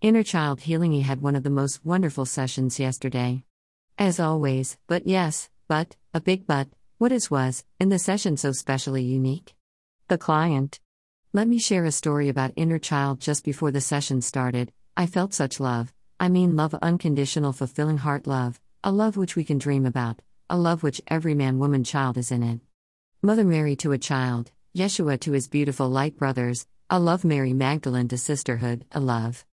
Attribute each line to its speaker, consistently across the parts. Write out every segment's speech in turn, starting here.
Speaker 1: Inner Child Healing He had one of the most wonderful sessions yesterday. As always, but yes, but, a big but, what is was, in the session so specially unique? The client. Let me share a story about inner child just before the session started. I felt such love. I mean, love, unconditional, fulfilling heart love, a love which we can dream about, a love which every man, woman, child is in it. Mother Mary to a child, Yeshua to his beautiful light brothers, a love Mary Magdalene to sisterhood, a love.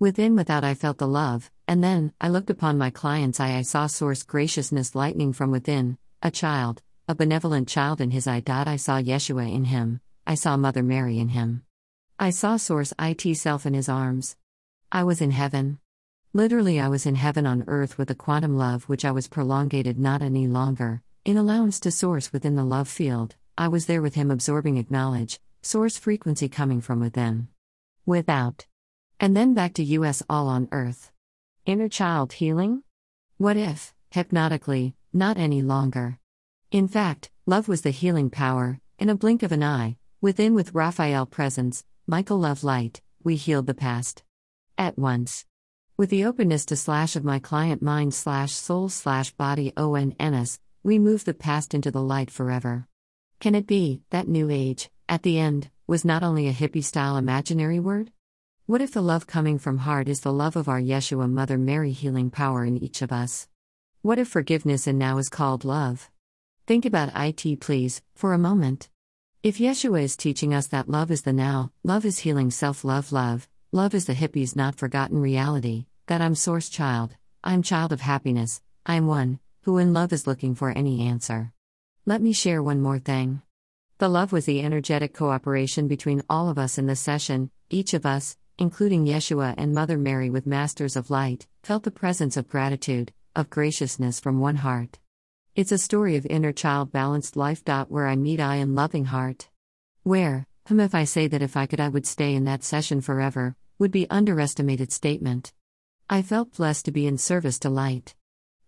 Speaker 1: Within, without, I felt the love, and then, I looked upon my client's eye, I saw Source graciousness lightning from within, a child, a benevolent child in his eye. I saw Yeshua in him, I saw Mother Mary in him. I saw Source IT self in his arms. I was in heaven. Literally, I was in heaven on earth with a quantum love which I was prolongated not any longer, in allowance to Source within the love field. I was there with him absorbing acknowledge, Source frequency coming from within. Without. And then back to US all on earth. Inner child healing? What if, hypnotically, not any longer? In fact, love was the healing power, in a blink of an eye, within with Raphael presence, Michael love light, we healed the past. At once. With the openness to slash of my client mind slash soul slash body ONNS, we move the past into the light forever. Can it be that new age, at the end, was not only a hippie style imaginary word? What if the love coming from heart is the love of our Yeshua Mother Mary healing power in each of us? What if forgiveness and now is called love? Think about IT, please, for a moment. If Yeshua is teaching us that love is the now, love is healing self love, love, Love is the hippie's not forgotten reality, that I'm source child, I'm child of happiness, I'm one, who in love is looking for any answer. Let me share one more thing. The love was the energetic cooperation between all of us in the session, each of us, including Yeshua and Mother Mary with Masters of Light, felt the presence of gratitude, of graciousness from one heart. It's a story of inner child balanced life. Where I meet I in loving heart. Where, whom if I say that if I could I would stay in that session forever, would be underestimated statement. I felt blessed to be in service to light.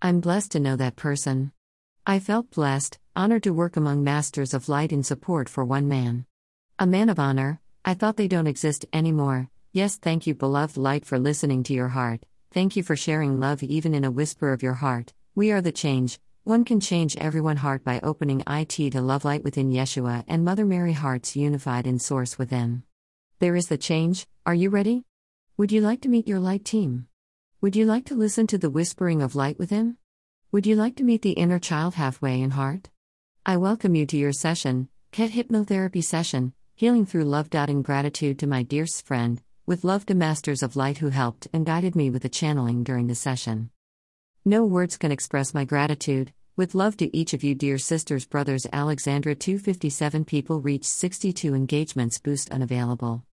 Speaker 1: I'm blessed to know that person. I felt blessed, honored to work among masters of light in support for one man. A man of honor, I thought they don't exist anymore. Yes, thank you, beloved light, for listening to your heart. Thank you for sharing love even in a whisper of your heart. We are the change, one can change everyone heart by opening IT to love light within Yeshua and Mother Mary hearts unified in source within. There is the change, are you ready? Would you like to meet your light team? Would you like to listen to the whispering of light within? Would you like to meet the inner child halfway in heart? I welcome you to your session, Ket Hypnotherapy Session, Healing Through Love. In gratitude to my dearest friend, with love to Masters of Light who helped and guided me with the channeling during the session. No words can express my gratitude. With love to each of you, dear sisters, brothers. Alexandra 257 people reached 62 engagements boost unavailable.